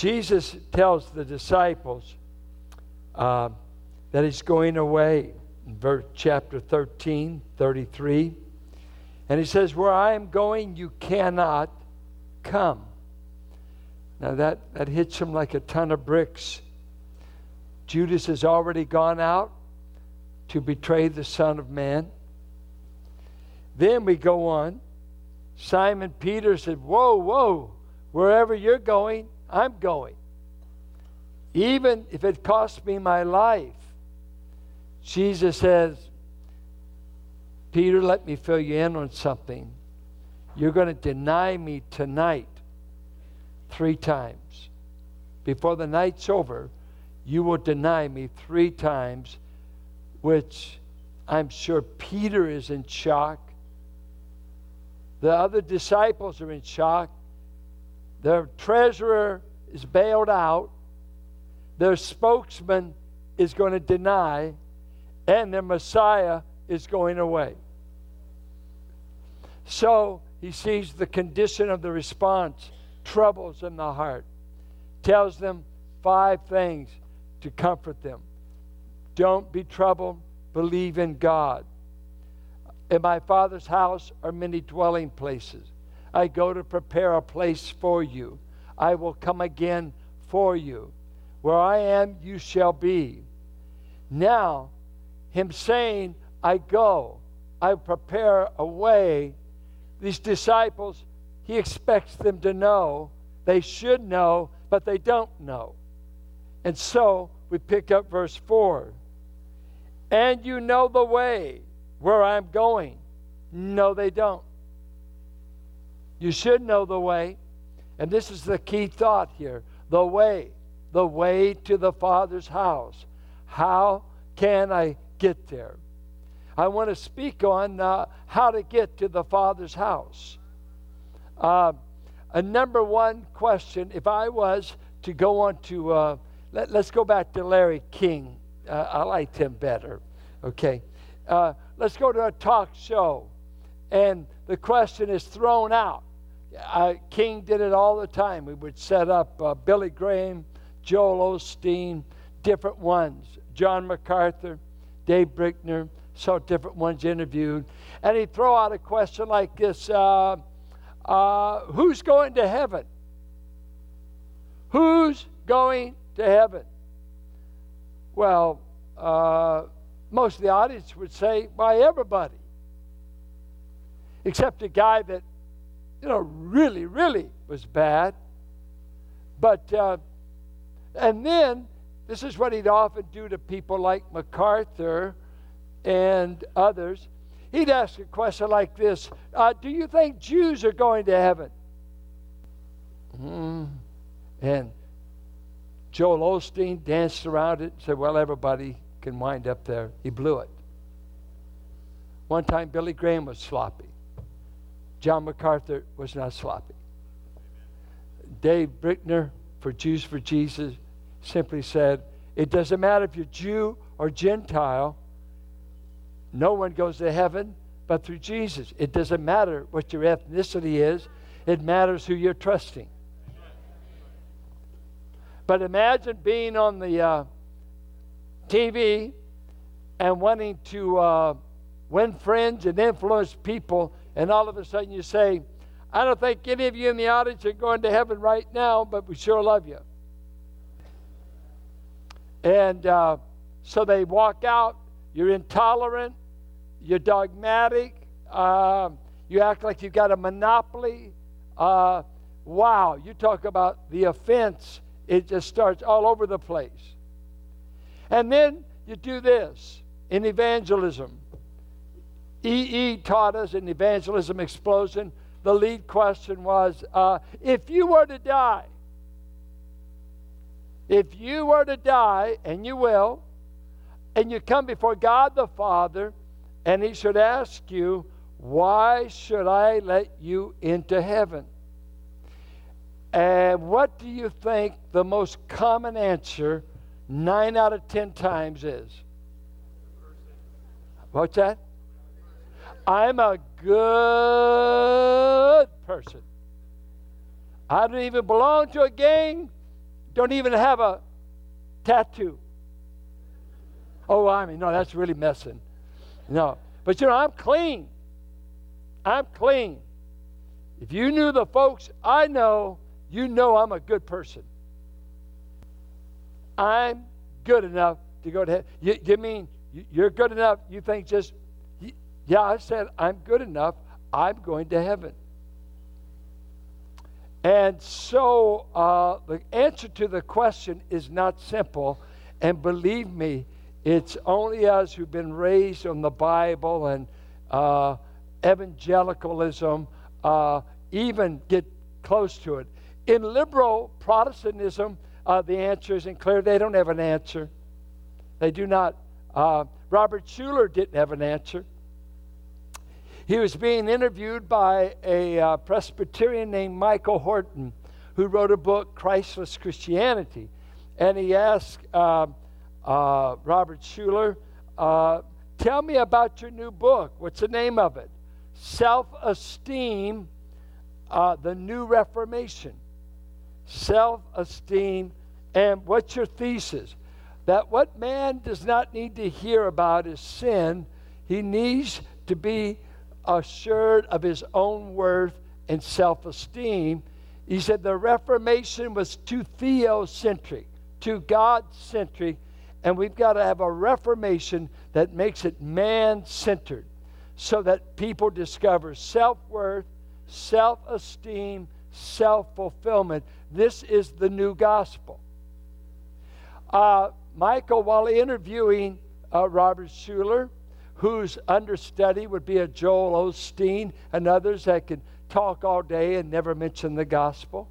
Jesus tells the disciples uh, that he's going away in verse, chapter 13, 33. And he says, Where I am going, you cannot come. Now that, that hits him like a ton of bricks. Judas has already gone out to betray the Son of Man. Then we go on. Simon Peter said, Whoa, whoa, wherever you're going, I'm going. Even if it costs me my life. Jesus says, Peter, let me fill you in on something. You're going to deny me tonight three times. Before the night's over, you will deny me three times, which I'm sure Peter is in shock. The other disciples are in shock. Their treasurer is bailed out. Their spokesman is going to deny. And their Messiah is going away. So he sees the condition of the response, troubles in the heart, tells them five things to comfort them. Don't be troubled, believe in God. In my Father's house are many dwelling places. I go to prepare a place for you. I will come again for you. Where I am, you shall be. Now, him saying, I go, I prepare a way. These disciples, he expects them to know. They should know, but they don't know. And so we pick up verse 4. And you know the way where I'm going. No, they don't. You should know the way. And this is the key thought here the way, the way to the Father's house. How can I get there? I want to speak on uh, how to get to the Father's house. Uh, a number one question, if I was to go on to, uh, let, us go back to Larry King. Uh, I liked him better. Okay. Uh, let's go to a talk show. And the question is thrown out. Uh, King did it all the time. We would set up Billy Graham, Joel Osteen, different ones, John MacArthur, Dave Brickner so different ones interviewed, and he'd throw out a question like this uh, uh, Who's going to heaven? Who's going to heaven? Well, uh, most of the audience would say, Why, everybody. Except a guy that, you know, really, really was bad. But, uh, and then, this is what he'd often do to people like MacArthur and others, he'd ask a question like this uh, Do you think Jews are going to heaven? Mm. And Joel Osteen danced around it and said, Well, everybody can wind up there. He blew it. One time, Billy Graham was sloppy. John MacArthur was not sloppy. Dave Brickner for Jews for Jesus simply said, It doesn't matter if you're Jew or Gentile, no one goes to heaven but through Jesus. It doesn't matter what your ethnicity is, it matters who you're trusting. But imagine being on the uh, TV and wanting to uh, win friends and influence people, and all of a sudden you say, I don't think any of you in the audience are going to heaven right now, but we sure love you. And uh, so they walk out. You're intolerant you're dogmatic, uh, you act like you've got a monopoly. Uh, wow, you talk about the offense, it just starts all over the place. And then you do this in evangelism. E.E. E. taught us in Evangelism Explosion, the lead question was uh, if you were to die, if you were to die, and you will, and you come before God the Father, and he should ask you, Why should I let you into heaven? And what do you think the most common answer, nine out of ten times, is? What's that? I'm a good person. I don't even belong to a gang, don't even have a tattoo. Oh, I mean, no, that's really messing. No. But you know, I'm clean. I'm clean. If you knew the folks I know, you know I'm a good person. I'm good enough to go to heaven. You, you mean you're good enough? You think just, yeah, I said I'm good enough. I'm going to heaven. And so uh, the answer to the question is not simple. And believe me, it's only us who've been raised on the Bible and uh, evangelicalism uh, even get close to it. In liberal Protestantism, uh, the answer isn't clear. They don't have an answer. They do not. Uh, Robert Schuller didn't have an answer. He was being interviewed by a uh, Presbyterian named Michael Horton, who wrote a book, Christless Christianity. And he asked uh, uh, Robert Schuller, uh, Tell me about your new book. What's the name of it? Self Esteem, uh, the New Reformation. Self Esteem. And what's your thesis? That what man does not need to hear about is sin, he needs to be assured of his own worth and self esteem. He said the Reformation was too theocentric, too God centric, and we've got to have a Reformation that makes it man centered so that people discover self worth, self esteem, self fulfillment. This is the new gospel. Uh, Michael, while interviewing uh, Robert Schuller, whose understudy would be a Joel Osteen and others that could talk all day and never mention the gospel,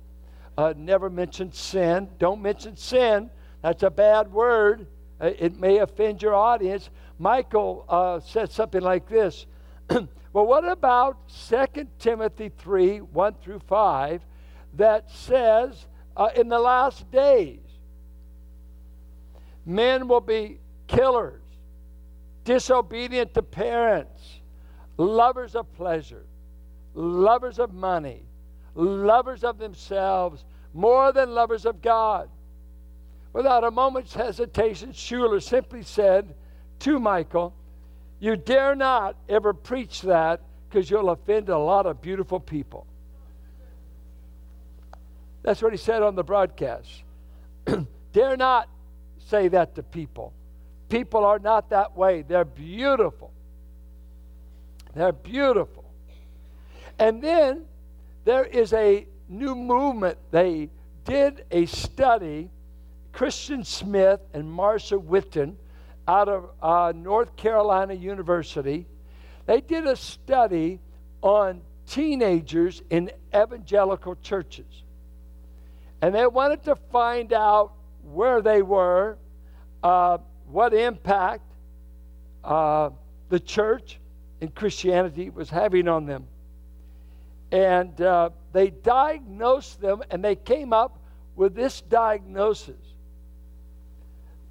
uh, never mention sin. Don't mention sin. That's a bad word. Uh, it may offend your audience. Michael uh, said something like this Well, what about 2 Timothy 3 1 through 5 that says, uh, in the last days, men will be killers, disobedient to parents, lovers of pleasure, lovers of money, lovers of themselves, more than lovers of God. Without a moment's hesitation, Schuller simply said to Michael, You dare not ever preach that because you'll offend a lot of beautiful people. That's what he said on the broadcast. dare not say that to people. People are not that way. They're beautiful. They're beautiful. And then there is a new movement. They did a study, Christian Smith and Marcia Whitten out of uh, North Carolina University. They did a study on teenagers in evangelical churches. And they wanted to find out where they were, uh, what impact uh, the church and Christianity was having on them. And uh, they diagnosed them, and they came up with this diagnosis.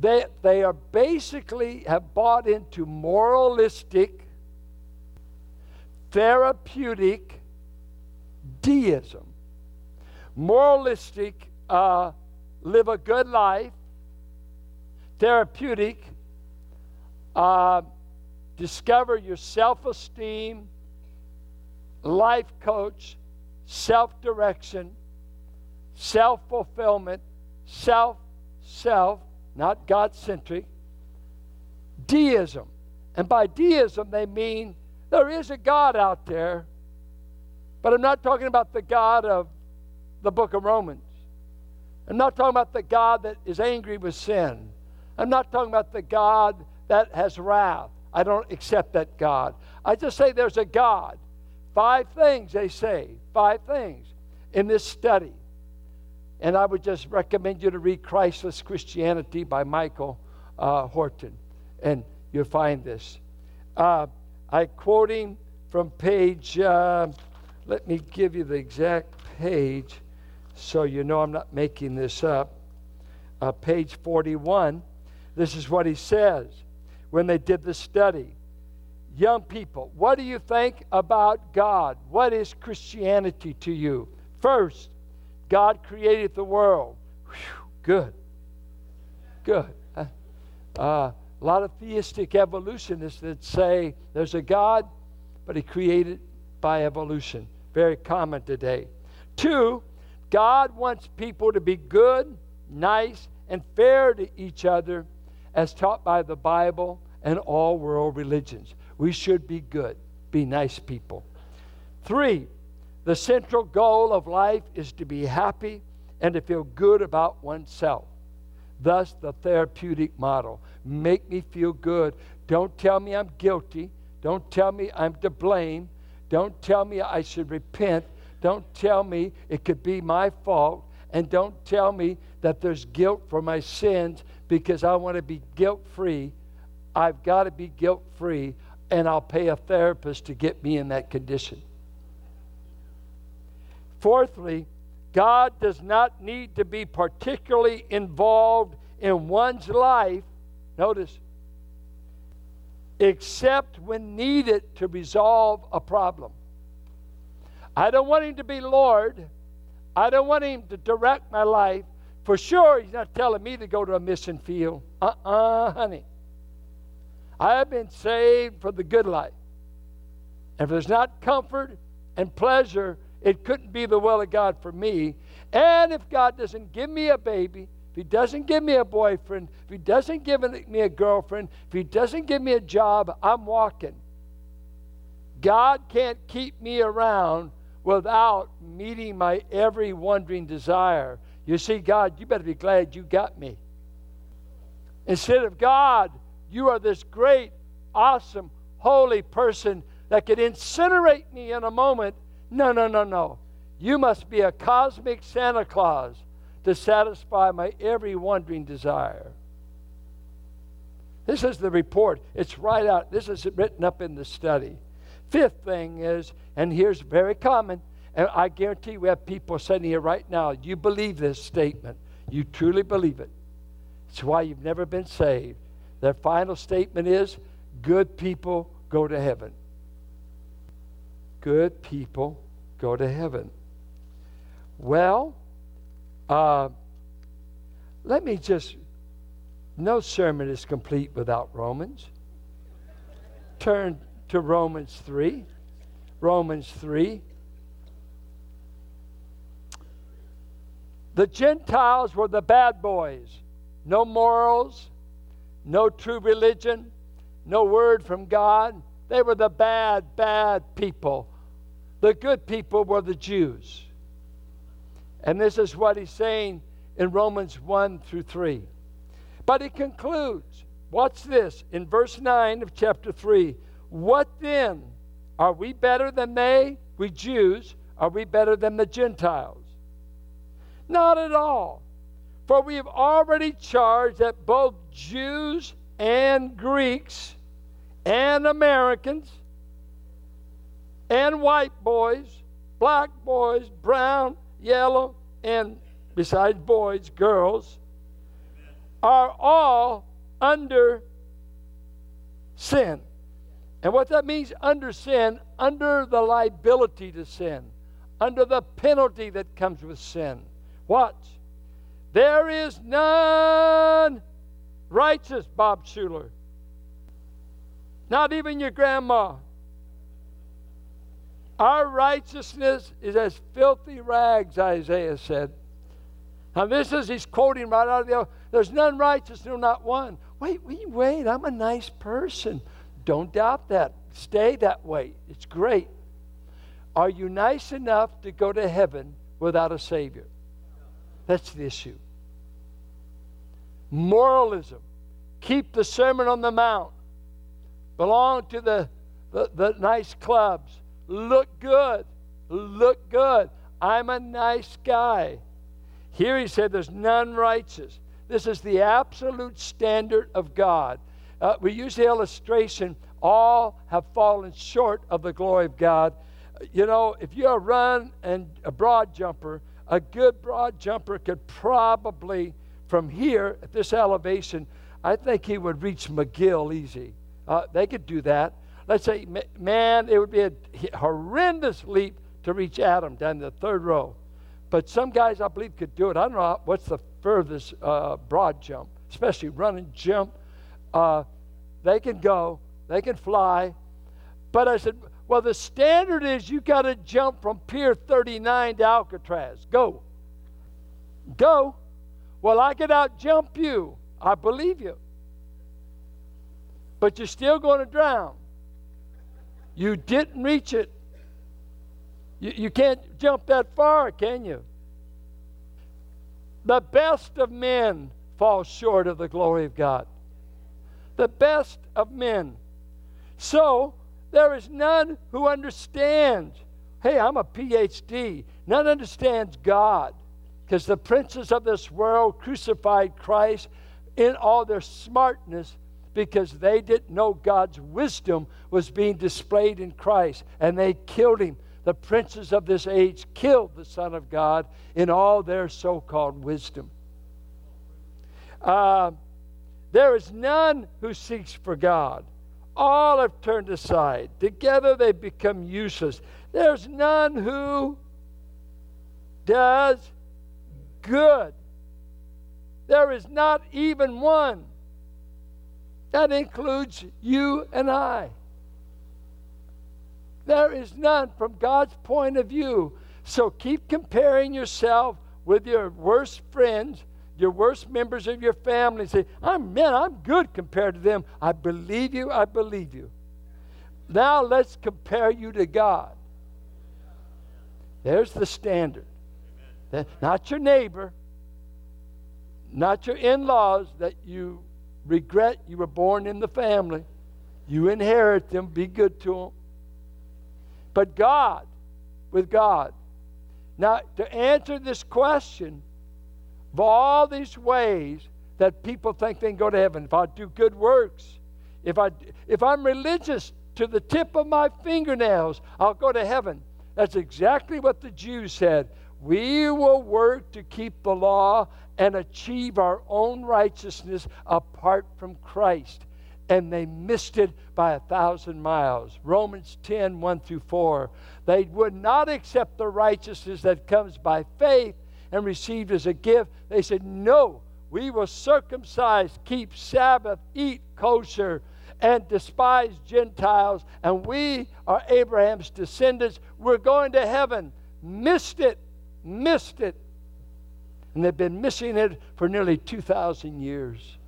They, they are basically have bought into moralistic, therapeutic deism. Moralistic, uh, live a good life, therapeutic, uh, discover your self esteem, life coach, self direction, self fulfillment, self, self, not God centric, deism. And by deism, they mean there is a God out there, but I'm not talking about the God of the book of Romans. I'm not talking about the God that is angry with sin. I'm not talking about the God that has wrath. I don't accept that God. I just say there's a God. Five things, they say, five things in this study. And I would just recommend you to read Christless Christianity by Michael uh, Horton, and you'll find this. Uh, I him from page, uh, let me give you the exact page so you know I'm not making this up. Uh, page 41, this is what he says when they did the study. Young people, what do you think about God? What is Christianity to you? First, God created the world. Whew, Good. Good. Uh, a lot of theistic evolutionists that say there's a God, but he created by evolution. Very common today. Two, God wants people to be good, nice, and fair to each other as taught by the Bible and all world religions. We should be good, be nice people. Three, the central goal of life is to be happy and to feel good about oneself. Thus, the therapeutic model. Make me feel good. Don't tell me I'm guilty. Don't tell me I'm to blame. Don't tell me I should repent. Don't tell me it could be my fault. And don't tell me that there's guilt for my sins because I want to be guilt free. I've got to be guilt free, and I'll pay a therapist to get me in that condition. Fourthly, God does not need to be particularly involved in one's life. Notice, except when needed to resolve a problem. I don't want him to be Lord. I don't want him to direct my life. For sure, he's not telling me to go to a mission field. Uh uh-uh, uh honey. I have been saved for the good life. And if there's not comfort and pleasure, it couldn't be the will of God for me. And if God doesn't give me a baby, if He doesn't give me a boyfriend, if He doesn't give me a girlfriend, if He doesn't give me a job, I'm walking. God can't keep me around without meeting my every wandering desire. You see, God, you better be glad you got me. Instead of God, you are this great, awesome, holy person that could incinerate me in a moment. No, no, no, no. You must be a cosmic Santa Claus to satisfy my every wandering desire. This is the report. It's right out. This is written up in the study. Fifth thing is, and here's very common, and I guarantee we have people sitting here right now. You believe this statement. You truly believe it. It's why you've never been saved. Their final statement is good people go to heaven. Good people go to heaven. Well, uh, let me just, no sermon is complete without Romans. Turn to Romans 3. Romans 3. The Gentiles were the bad boys. No morals, no true religion, no word from God. They were the bad, bad people. The good people were the Jews. And this is what he's saying in Romans 1 through 3. But he concludes, watch this, in verse 9 of chapter 3. What then? Are we better than they? We Jews. Are we better than the Gentiles? Not at all. For we have already charged that both Jews and Greeks and Americans and white boys, black boys, brown, yellow, and besides boys, girls, are all under sin. And what that means under sin, under the liability to sin, under the penalty that comes with sin. Watch. There is none righteous, Bob Schuller. Not even your grandma. Our righteousness is as filthy rags, Isaiah said. Now, this is, he's quoting right out of the, there's none righteous, no, not one. Wait, wait, wait, I'm a nice person. Don't doubt that. Stay that way. It's great. Are you nice enough to go to heaven without a Savior? That's the issue. Moralism. Keep the Sermon on the Mount. Belong to the, the, the nice clubs look good. Look good. I'm a nice guy. Here he said there's none righteous. This is the absolute standard of God. Uh, we use the illustration all have fallen short of the glory of God. You know, if you're a run and a broad jumper, a good broad jumper could probably, from here at this elevation, I think he would reach McGill easy. Uh, they could do that let's say, man, it would be a horrendous leap to reach Adam down the third row. but some guys, I believe, could do it. I don't know what's the furthest uh, broad jump, especially run and jump. Uh, they can go, they can fly. But I said, well, the standard is you got to jump from Pier 39 to Alcatraz. Go. Go. Well, I could out jump you. I believe you. But you're still going to drown. You didn't reach it. You, you can't jump that far, can you? The best of men fall short of the glory of God. The best of men. So, there is none who understands. Hey, I'm a PhD. None understands God because the princes of this world crucified Christ in all their smartness because they didn't know God's wisdom was being displayed in Christ and they killed him. The princes of this age killed the Son of God in all their so called wisdom. Uh, there is none who seeks for God. All have turned aside. Together they become useless. There's none who does good. There is not even one. That includes you and I. There is none from God's point of view. So keep comparing yourself with your worst friends your worst members of your family say, I'm man, I'm good compared to them. I believe you, I believe you. Now let's compare you to God. There's the standard. Not your neighbor, not your in laws that you regret you were born in the family. You inherit them, be good to them. But God, with God. Now, to answer this question, of all these ways that people think they can go to heaven, if I do good works, if, I, if I'm religious to the tip of my fingernails, I'll go to heaven. That's exactly what the Jews said. We will work to keep the law and achieve our own righteousness apart from Christ. And they missed it by a thousand miles. Romans 10 1 through 4. They would not accept the righteousness that comes by faith and received as a gift. They said, No, we will circumcise, keep Sabbath, eat kosher, and despise Gentiles, and we are Abraham's descendants. We're going to heaven. Missed it, missed it. And they've been missing it for nearly 2,000 years.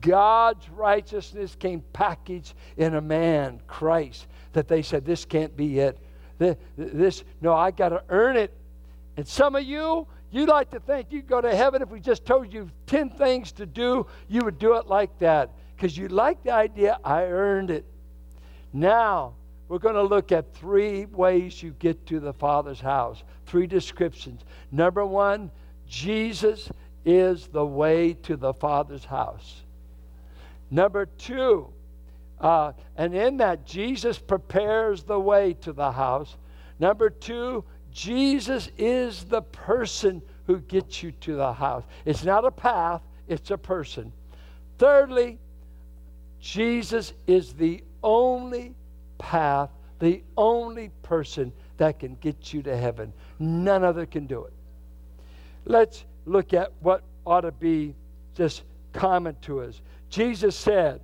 God's righteousness came packaged in a man, Christ, that they said, This can't be it. This, no, I got to earn it. And some of you, you like to think you'd go to heaven if we just told you 10 things to do, you would do it like that. Because you like the idea, I earned it. Now, we're going to look at three ways you get to the Father's house, three descriptions. Number one, Jesus is the way to the Father's house. Number two, uh, and in that, Jesus prepares the way to the house. Number two, Jesus is the person who gets you to the house. It's not a path, it's a person. Thirdly, Jesus is the only path, the only person that can get you to heaven. None other can do it. Let's look at what ought to be just common to us. Jesus said,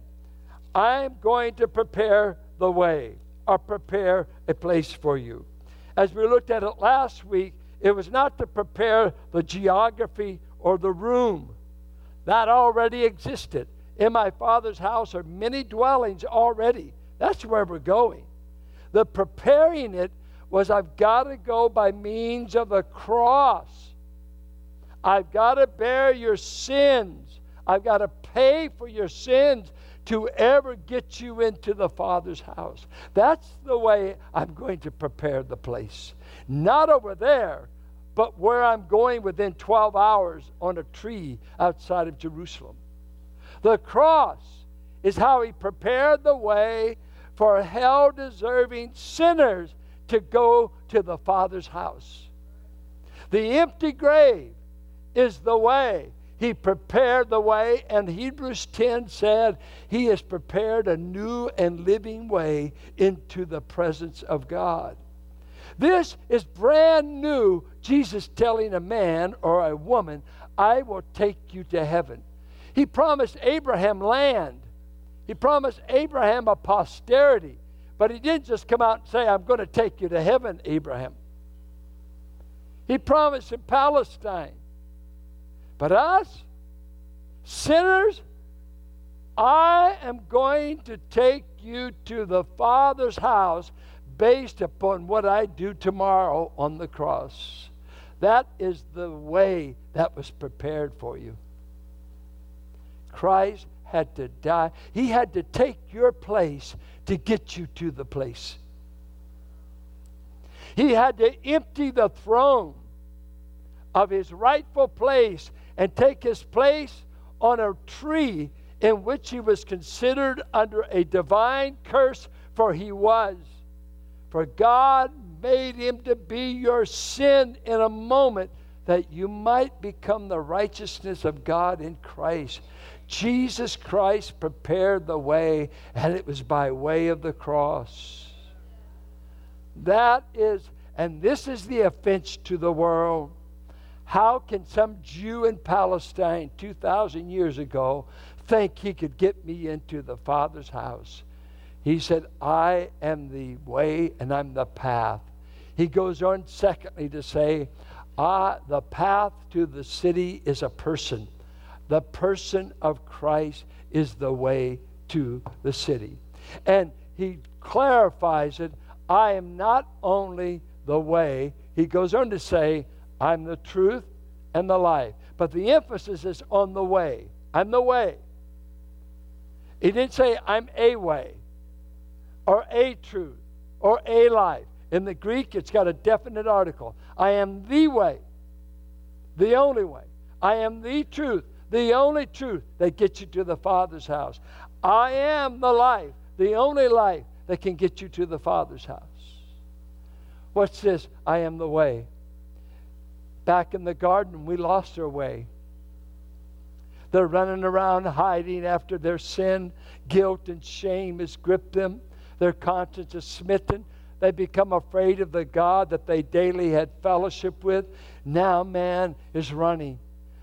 I'm going to prepare the way or prepare a place for you as we looked at it last week, it was not to prepare the geography or the room. That already existed. In my Father's house are many dwellings already. That's where we're going. The preparing it was I've got to go by means of the cross. I've got to bear your sins. I've got to pay for your sins to ever get you into the Father's house. That's the way I'm going to prepare the place. Not over there, but where I'm going within 12 hours on a tree outside of Jerusalem. The cross is how he prepared the way for hell deserving sinners to go to the Father's house. The empty grave is the way he prepared the way, and Hebrews 10 said, He has prepared a new and living way into the presence of God. This is brand new. Jesus telling a man or a woman, I will take you to heaven. He promised Abraham land. He promised Abraham a posterity. But he didn't just come out and say, I'm going to take you to heaven, Abraham. He promised in Palestine. But us, sinners, I am going to take you to the Father's house based upon what I do tomorrow on the cross. That is the way that was prepared for you. Christ had to die. He had to take your place to get you to the place. He had to empty the throne of his rightful place and take his place on a tree in which he was considered under a divine curse, for he was. For God made him to be your sin in a moment that you might become the righteousness of God in Christ. Jesus Christ prepared the way, and it was by way of the cross. That is, and this is the offense to the world. How can some Jew in Palestine 2,000 years ago think he could get me into the Father's house? He said, I am the way and I'm the path. He goes on, secondly, to say, ah, the path to the city is a person. The person of Christ is the way to the city. And he clarifies it I am not only the way, he goes on to say, I'm the truth and the life. But the emphasis is on the way. I'm the way. He didn't say, I'm a way or a truth or a life. In the Greek, it's got a definite article. I am the way, the only way. I am the truth, the only truth that gets you to the Father's house. I am the life, the only life that can get you to the Father's house. What's this? I am the way. Back in the garden, we lost our way. They're running around hiding after their sin. Guilt and shame has gripped them. Their conscience is smitten. They become afraid of the God that they daily had fellowship with. Now man is running.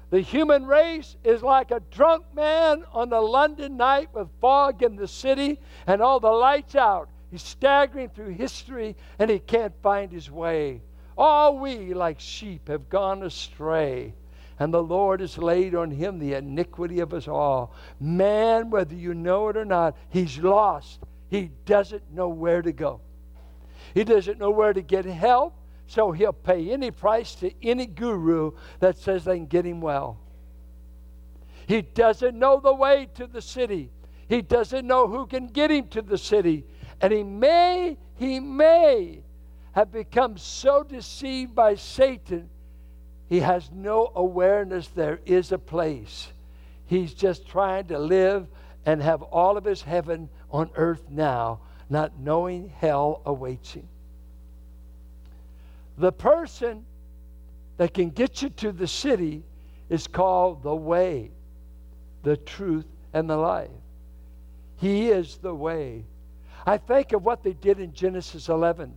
The human race is like a drunk man on a London night with fog in the city and all the lights out. He's staggering through history and he can't find his way. All we, like sheep, have gone astray, and the Lord has laid on him the iniquity of us all. Man, whether you know it or not, he's lost. He doesn't know where to go. He doesn't know where to get help, so he'll pay any price to any guru that says they can get him well. He doesn't know the way to the city. He doesn't know who can get him to the city. And he may, he may have become so deceived by Satan, he has no awareness there is a place. He's just trying to live and have all of his heaven on earth now, not knowing hell awaits him. The person that can get you to the city is called the way, the truth, and the life. He is the way. I think of what they did in Genesis 11.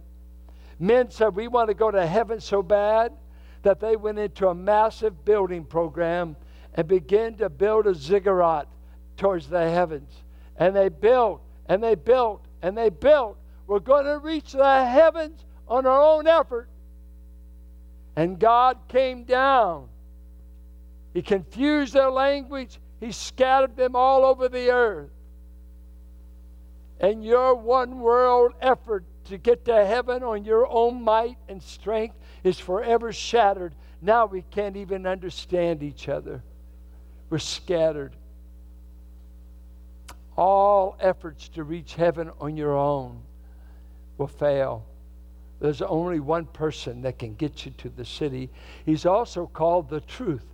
Men said, We want to go to heaven so bad that they went into a massive building program and began to build a ziggurat towards the heavens. And they built and they built and they built. We're going to reach the heavens on our own effort. And God came down. He confused their language, He scattered them all over the earth. And your one world effort to get to heaven on your own might and strength is forever shattered. Now we can't even understand each other. We're scattered all efforts to reach heaven on your own will fail. There's only one person that can get you to the city. He's also called the truth.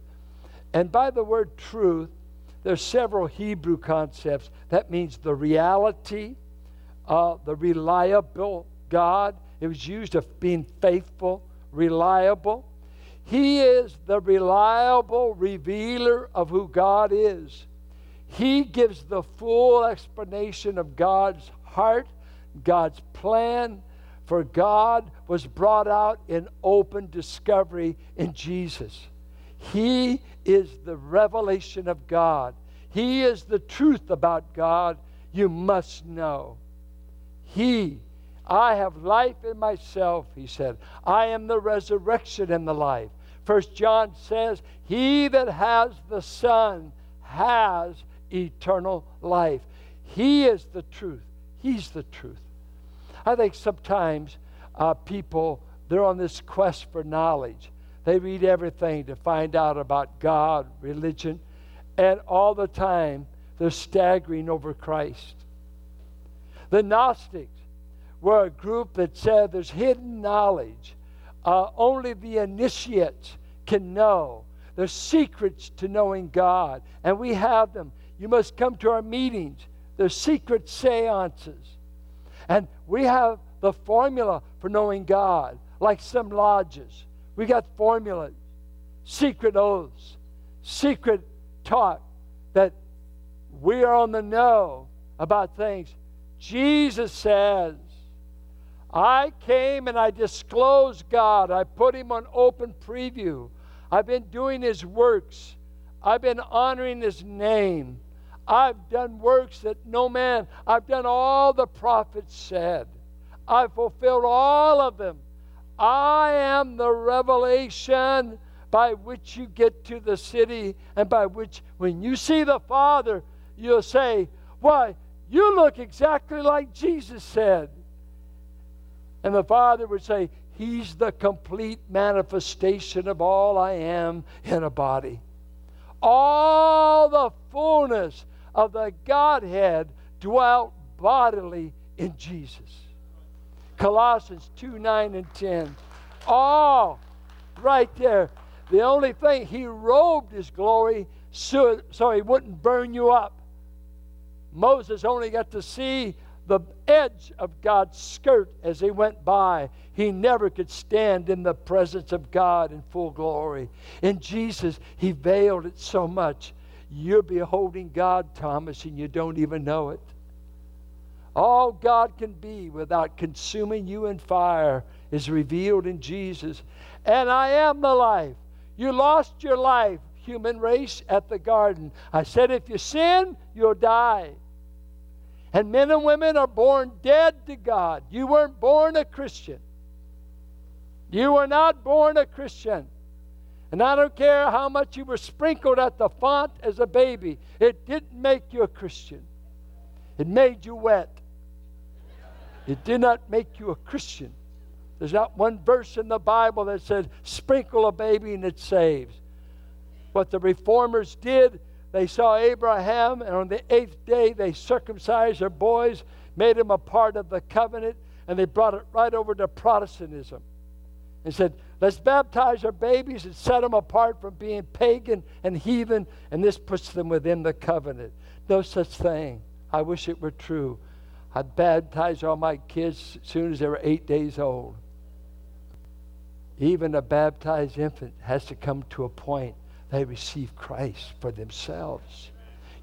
And by the word truth, there's several Hebrew concepts. That means the reality, uh, the reliable God. It was used of being faithful, reliable. He is the reliable revealer of who God is. He gives the full explanation of God's heart, God's plan For God was brought out in open discovery in Jesus. He is the revelation of God. He is the truth about God you must know. He, I have life in myself, he said. I am the resurrection and the life. First John says, He that has the Son has eternal life. He is the truth. He's the truth. I think sometimes uh, people, they're on this quest for knowledge. They read everything to find out about God, religion, and all the time they're staggering over Christ. The Gnostics were a group that said there's hidden knowledge. Uh, only the initiates can know. There's secrets to knowing God, and we have them. You must come to our meetings. There's secret seances. And we have the formula for knowing God, like some lodges. We got formulas, secret oaths, secret talk that we are on the know about things. Jesus says, I came and I disclosed God. I put him on open preview. I've been doing his works. I've been honoring his name. I've done works that no man, I've done all the prophets said. I've fulfilled all of them. I am the revelation by which you get to the city and by which, when you see the Father, you'll say, Why, you look exactly like Jesus said. And the Father would say, He's the complete manifestation of all I am in a body. All the fullness of the Godhead dwelt bodily in Jesus. Colossians 2 9 and 10. All right there. The only thing, he robed his glory so, so he wouldn't burn you up. Moses only got to see the edge of God's skirt as he went by. He never could stand in the presence of God in full glory. In Jesus, he veiled it so much. You're beholding God, Thomas, and you don't even know it. All God can be without consuming you in fire is revealed in Jesus. And I am the life. You lost your life, human race, at the garden. I said, if you sin, you'll die. And men and women are born dead to God. You weren't born a Christian. You were not born a Christian. And I don't care how much you were sprinkled at the font as a baby, it didn't make you a Christian. It made you wet. It did not make you a Christian. There's not one verse in the Bible that says, sprinkle a baby and it saves. What the reformers did they saw Abraham, and on the eighth day they circumcised their boys, made them a part of the covenant, and they brought it right over to Protestantism. And said, let's baptize our babies and set them apart from being pagan and heathen, and this puts them within the covenant. No such thing. I wish it were true. I'd baptize all my kids as soon as they were eight days old. Even a baptized infant has to come to a point they receive Christ for themselves.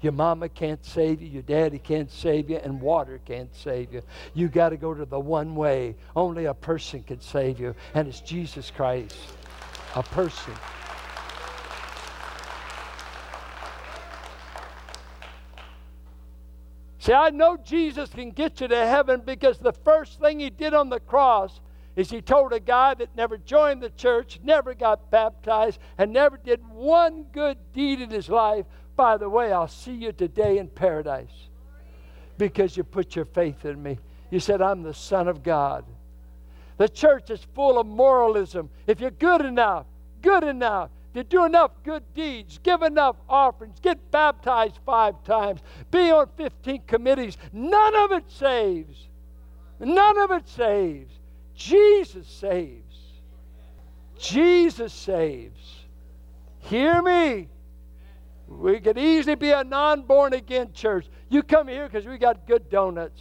Your mama can't save you, your daddy can't save you, and water can't save you. You got to go to the one way. Only a person can save you, and it's Jesus Christ. A person. See, I know Jesus can get you to heaven because the first thing he did on the cross is he told a guy that never joined the church, never got baptized, and never did one good deed in his life. By the way, I'll see you today in paradise because you put your faith in me. You said, I'm the Son of God. The church is full of moralism. If you're good enough, good enough, you do enough good deeds, give enough offerings, get baptized five times, be on 15 committees, none of it saves. None of it saves. Jesus saves. Jesus saves. Hear me. We could easily be a non born again church. You come here because we got good donuts.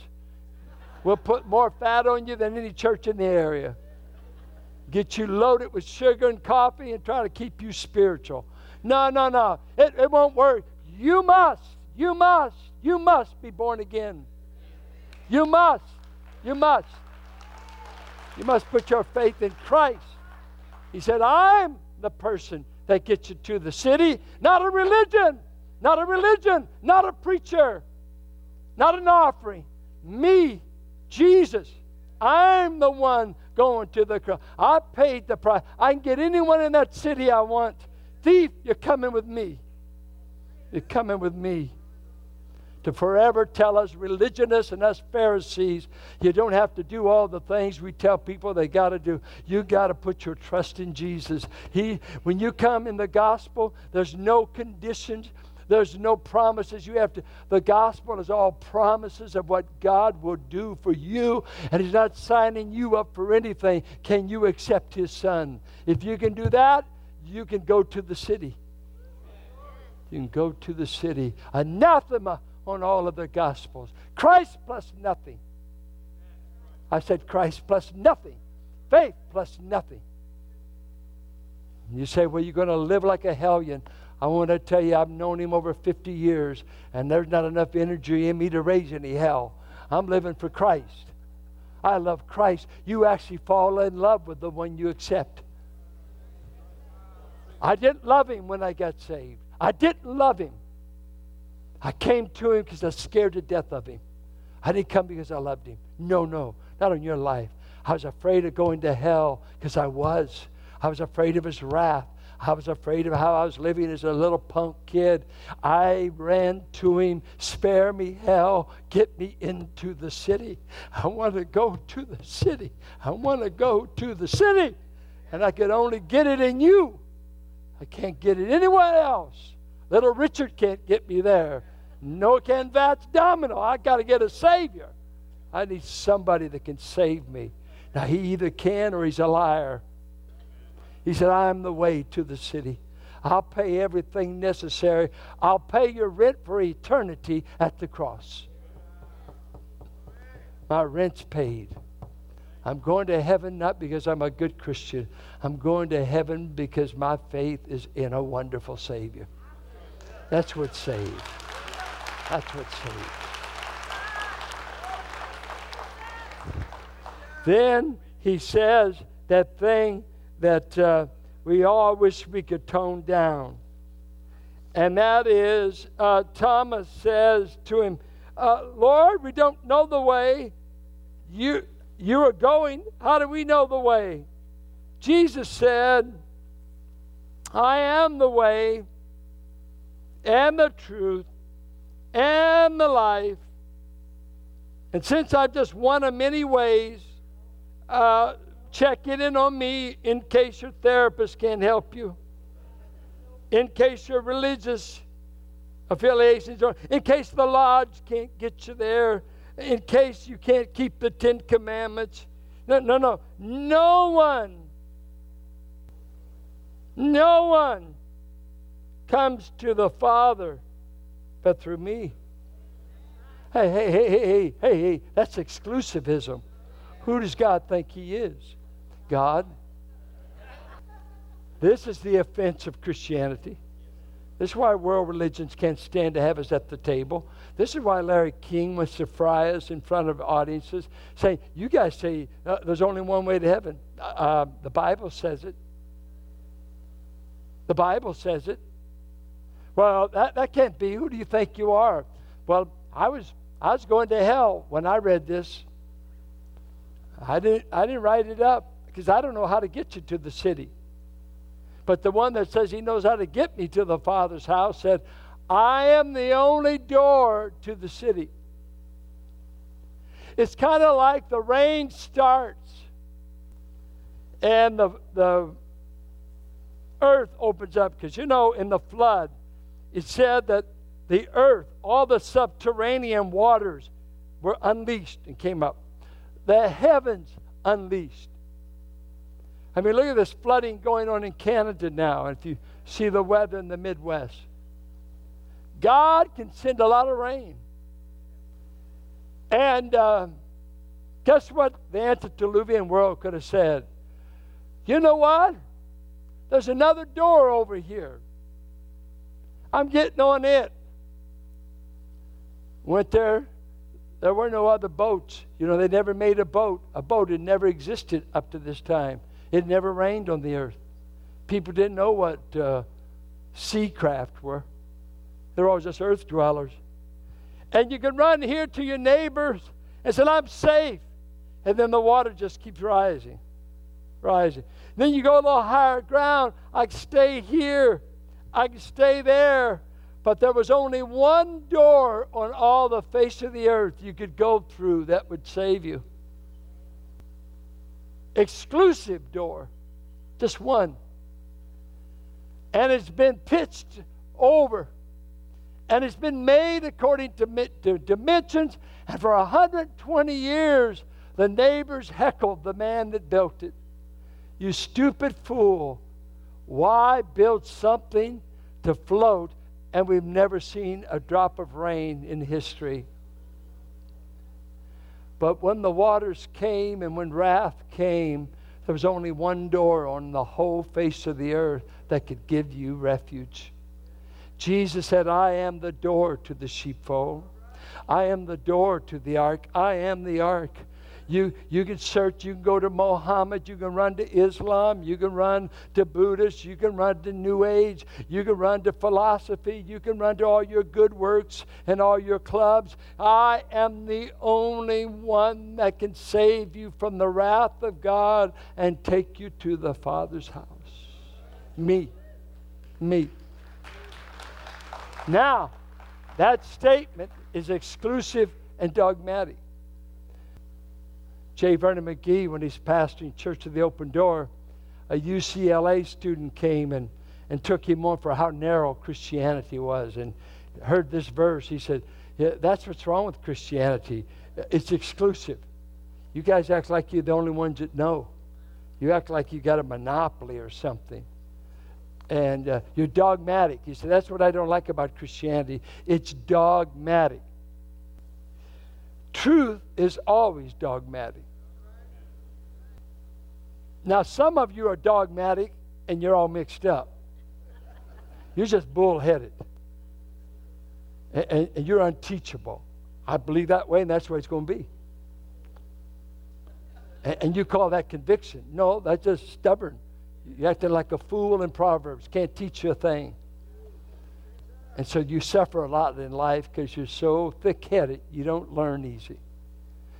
We'll put more fat on you than any church in the area. Get you loaded with sugar and coffee and try to keep you spiritual. No, no, no. It, it won't work. You must, you must, you must be born again. You must, you must. You must put your faith in Christ. He said, I'm the person that gets you to the city, not a religion, not a religion, not a preacher, not an offering. Me, Jesus. I'm the one going to the cross. I paid the price. I can get anyone in that city I want. Thief, you're coming with me. You're coming with me to forever tell us religionists and us Pharisees, you don't have to do all the things we tell people they got to do. You got to put your trust in Jesus. He, when you come in the gospel, there's no conditions. There's no promises. You have to, the gospel is all promises of what God will do for you, and He's not signing you up for anything. Can you accept His Son? If you can do that, you can go to the city. You can go to the city. Anathema on all of the Gospels. Christ plus nothing. I said Christ plus nothing. Faith plus nothing. You say, well, you're going to live like a hellion. I want to tell you, I've known him over 50 years, and there's not enough energy in me to raise any hell. I'm living for Christ. I love Christ. You actually fall in love with the one you accept. I didn't love him when I got saved. I didn't love him. I came to him because I was scared to death of him. I didn't come because I loved him. No, no, not on your life. I was afraid of going to hell because I was. I was afraid of his wrath. I was afraid of how I was living as a little punk kid. I ran to him, spare me hell, get me into the city. I want to go to the city. I want to go to the city. And I could only get it in you. I can't get it anywhere else. Little Richard can't get me there. No can Fats Domino. I got to get a Savior. I need somebody that can save me. Now, he either can or he's a liar. He said, I am the way to the city. I'll pay everything necessary. I'll pay your rent for eternity at the cross. My rent's paid. I'm going to heaven not because I'm a good Christian. I'm going to heaven because my faith is in a wonderful Savior. That's what saves. That's what saves. Then he says that thing that uh, we all wish we could tone down. And that is, uh, Thomas says to him, uh, Lord, we don't know the way. You, you are going. How do we know the way? Jesus said, I am the way and the truth and the life. And since I've just one of many ways, uh, check in on me in case your therapist can't help you, in case your religious affiliations, or in case the lodge can't get you there, in case you can't keep the Ten Commandments. No, no, no. No one, no one comes to the Father but through me. Hey, hey, hey, hey, hey, hey, hey, that's exclusivism. Who does God think He is? God. This is the offense of Christianity. This is why world religions can't stand to have us at the table. This is why Larry King wants to fry us in front of audiences, saying, You guys say uh, there's only one way to heaven. Uh, uh the Bible says it. The Bible says it. Well, that, that can't be. Who do you think you are? Well, I was I was going to hell when I read this. I didn't I didn't write it up because I don't know how to get you to the city. But the one that says he knows how to get me to the Father's house said, I am the only door to the city. It's kind of like the rain starts and the, the earth opens up because you know in the flood it said that the earth, all the subterranean waters were unleashed and came up. The heavens unleashed. I mean, look at this flooding going on in Canada now. If you see the weather in the Midwest, God can send a lot of rain. And uh, guess what the antediluvian world could have said? You know what? There's another door over here. I'm getting on it. Went there. There were no other boats. You know, they never made a boat. A boat had never existed up to this time. It never rained on the earth. People didn't know what uh, sea craft were. They're all just earth dwellers. And you can run here to your neighbors and say, I'm safe. And then the water just keeps rising, rising. Then you go a little higher ground. I stay here. I could stay there. But there was only one door on all the face of the earth you could go through that would save you. Exclusive door. Just one. And it's been pitched over. And it's been made according to, to dimensions. And for 120 years, the neighbors heckled the man that built it. You stupid fool. Why build something to float and we've never seen a drop of rain in history. But when the waters came and when wrath came, there was only one door on the whole face of the earth that could give you refuge. Jesus said, I am the door to the sheepfold. I am the door to the ark. I am the ark. You, you can search, you can go to Mohammed, you can run to Islam, you can run to Buddhist, you can run to New Age, you can run to philosophy, you can run to all your good works and all your clubs. I am the only one that can save you from the wrath of God and take you to the Father's house. Me. Me. Now, that statement is exclusive and dogmatic. J. Vernon McGee, when he's pastoring Church of the Open Door, a UCLA student came and, and took him on for how narrow Christianity was and heard this verse. He said, yeah, That's what's wrong with Christianity. It's exclusive. You guys act like you're the only ones that know. You act like you got a monopoly or something. And uh, you're dogmatic. He said, That's what I don't like about Christianity. It's dogmatic. Truth is always dogmatic. Now, some of you are dogmatic and you're all mixed up. You're just bullheaded. And, and, and you're unteachable. I believe that way, and that's where it's going to be. And, and you call that conviction. No, that's just stubborn. You're acting like a fool in Proverbs. Can't teach you a thing. And so you suffer a lot in life because you're so thick headed, you don't learn easy.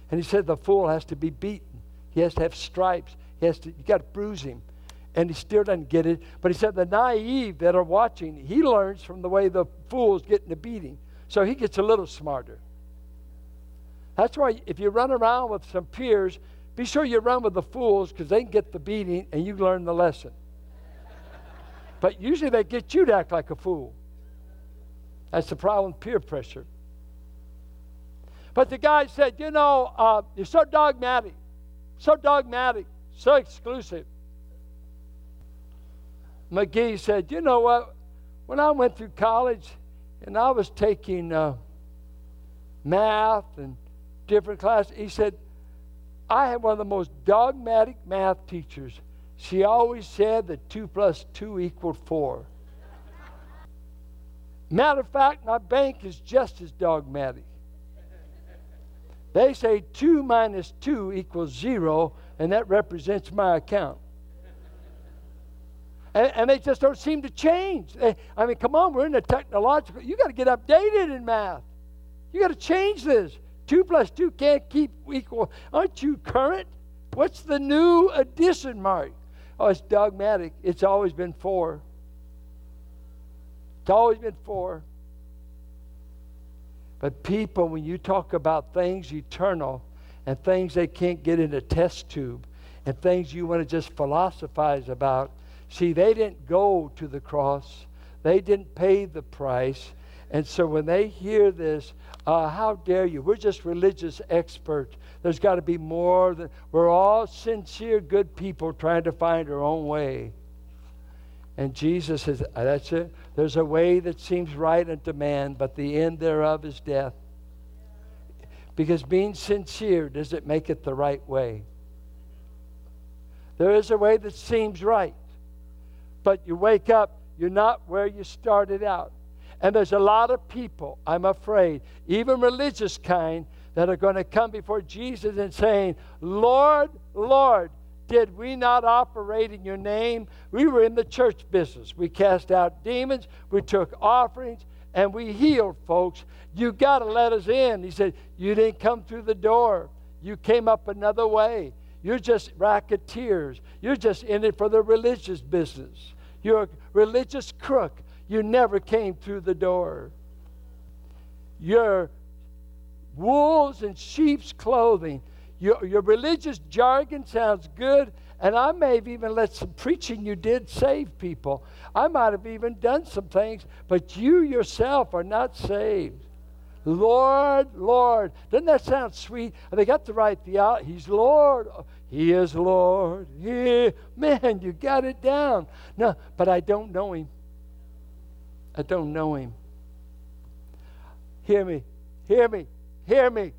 And he said the fool has to be beaten, he has to have stripes, he has to, you got to bruise him. And he still doesn't get it. But he said the naive that are watching, he learns from the way the fool's getting the beating. So he gets a little smarter. That's why if you run around with some peers, be sure you run with the fools because they can get the beating and you learn the lesson. but usually they get you to act like a fool. That's the problem peer pressure. But the guy said, You know, uh, you're so dogmatic, so dogmatic, so exclusive. McGee said, You know what? When I went through college and I was taking uh, math and different classes, he said, I had one of the most dogmatic math teachers. She always said that 2 plus 2 equaled 4. Matter of fact, my bank is just as dogmatic. They say 2 minus 2 equals 0, and that represents my account. And, and they just don't seem to change. They, I mean, come on, we're in a technological, you got to get updated in math. You got to change this. 2 plus 2 can't keep equal. Aren't you current? What's the new addition mark? Oh, it's dogmatic. It's always been 4. It's always been four. But people, when you talk about things eternal and things they can't get in a test tube and things you want to just philosophize about, see, they didn't go to the cross, they didn't pay the price. And so when they hear this, uh, how dare you? We're just religious experts. There's got to be more than we're all sincere, good people trying to find our own way. And Jesus says, uh, That's it. There's a way that seems right unto man, but the end thereof is death. Because being sincere doesn't make it the right way. There is a way that seems right, but you wake up, you're not where you started out. And there's a lot of people, I'm afraid, even religious kind, that are going to come before Jesus and saying, Lord, Lord, did we not operate in your name? We were in the church business. We cast out demons, we took offerings, and we healed folks. You got to let us in. He said, You didn't come through the door, you came up another way. You're just racketeers. You're just in it for the religious business. You're a religious crook. You never came through the door. You're wolves in sheep's clothing. Your, your religious jargon sounds good, and I may have even let some preaching you did save people. I might have even done some things, but you yourself are not saved. Lord, Lord. Doesn't that sound sweet? And They got the right theology. He's Lord. He is Lord. He, man, you got it down. No, but I don't know him. I don't know him. Hear me. Hear me. Hear me.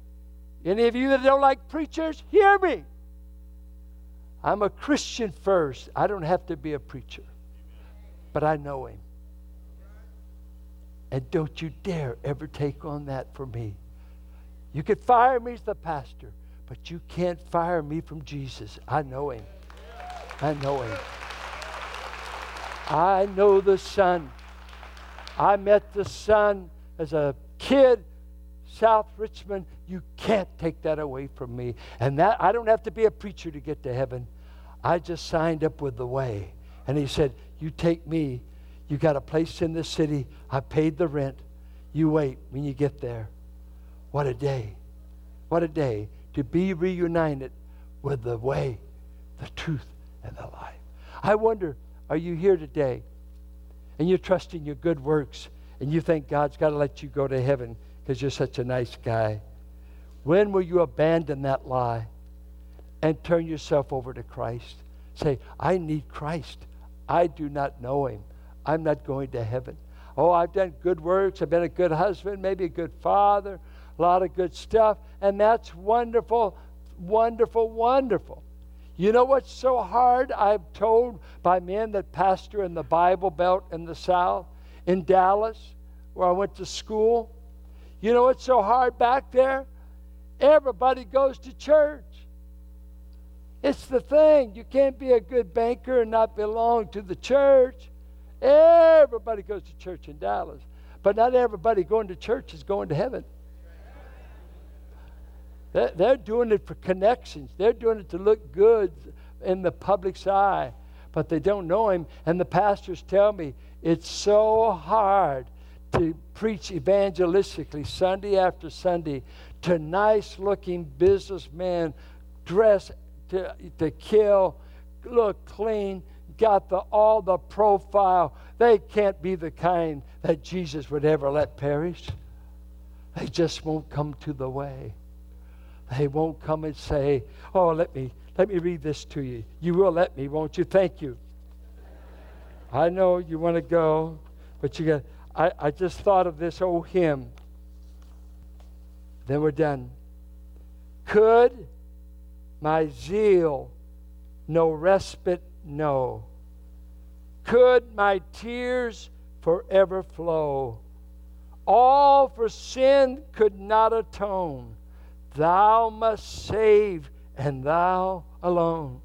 Any of you that don't like preachers, hear me. I'm a Christian first. I don't have to be a preacher, but I know him. And don't you dare ever take on that for me. You could fire me as the pastor, but you can't fire me from Jesus. I know him. I know him. I know the Son. I met the Son as a kid, South Richmond. You can't take that away from me. And that I don't have to be a preacher to get to heaven. I just signed up with the way. And he said, You take me. You got a place in the city. I paid the rent. You wait when you get there. What a day. What a day to be reunited with the way, the truth, and the life. I wonder, are you here today and you're trusting your good works and you think God's got to let you go to heaven because you're such a nice guy? When will you abandon that lie and turn yourself over to Christ? Say, I need Christ. I do not know him. I'm not going to heaven. Oh, I've done good works. I've been a good husband, maybe a good father, a lot of good stuff. And that's wonderful, wonderful, wonderful. You know what's so hard? I'm told by men that pastor in the Bible Belt in the South, in Dallas, where I went to school. You know what's so hard back there? Everybody goes to church. It's the thing. You can't be a good banker and not belong to the church. Everybody goes to church in Dallas. But not everybody going to church is going to heaven. They're doing it for connections. They're doing it to look good in the public's eye, but they don't know Him. And the pastors tell me it's so hard to preach evangelistically Sunday after Sunday to nice looking businessmen dressed to, to kill, look clean, got the, all the profile. They can't be the kind that Jesus would ever let perish. They just won't come to the way. They won't come and say, Oh, let me let me read this to you. You will let me, won't you? Thank you. I know you want to go, but you got I, I just thought of this oh, old hymn. Then we're done. Could my zeal no respite know? Could my tears forever flow? All for sin could not atone. Thou must save, and thou alone.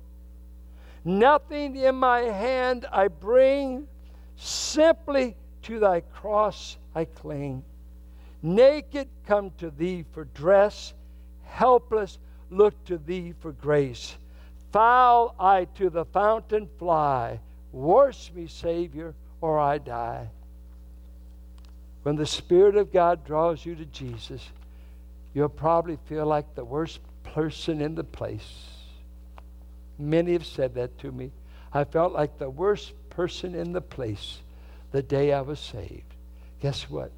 Nothing in my hand I bring, simply to thy cross I cling. Naked come to thee for dress, helpless look to thee for grace. Foul I to the fountain fly, wash me, Savior, or I die. When the Spirit of God draws you to Jesus, you'll probably feel like the worst person in the place. Many have said that to me. I felt like the worst person in the place the day I was saved. Guess what?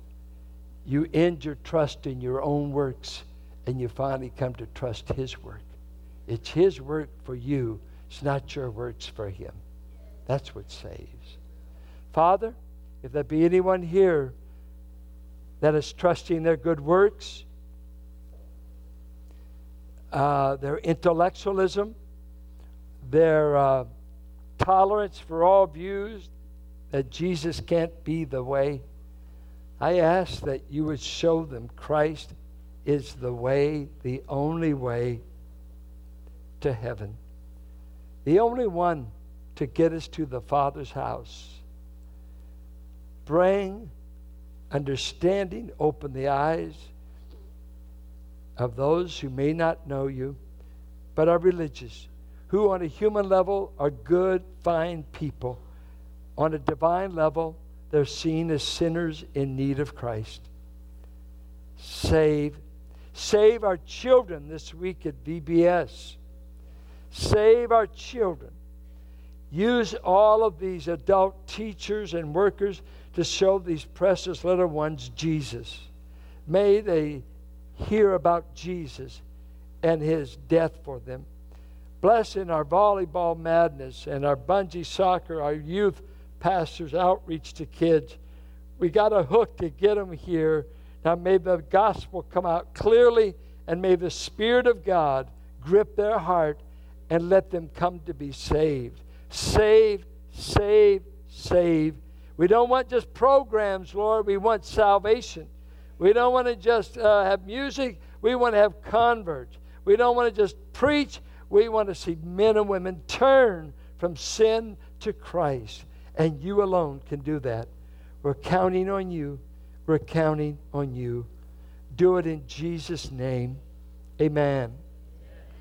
You end your trust in your own works and you finally come to trust His work. It's His work for you, it's not your works for Him. That's what saves. Father, if there be anyone here that is trusting their good works, uh, their intellectualism, their uh, tolerance for all views, that Jesus can't be the way, I ask that you would show them Christ is the way, the only way to heaven. The only one to get us to the Father's house. Bring understanding, open the eyes of those who may not know you, but are religious, who on a human level are good, fine people. On a divine level, they're seen as sinners in need of Christ. Save. Save our children this week at VBS. Save our children. Use all of these adult teachers and workers to show these precious little ones Jesus. May they hear about Jesus and his death for them. Bless in our volleyball madness and our bungee soccer, our youth pastors' outreach to kids. We got a hook to get them here. Now may the gospel come out clearly and may the Spirit of God grip their heart and let them come to be saved. Save, save, save. We don't want just programs, Lord. We want salvation. We don't want to just uh, have music. We want to have converts. We don't want to just preach. We want to see men and women turn from sin to Christ. And you alone can do that. We're counting on you. We're counting on you. Do it in Jesus' name. Amen.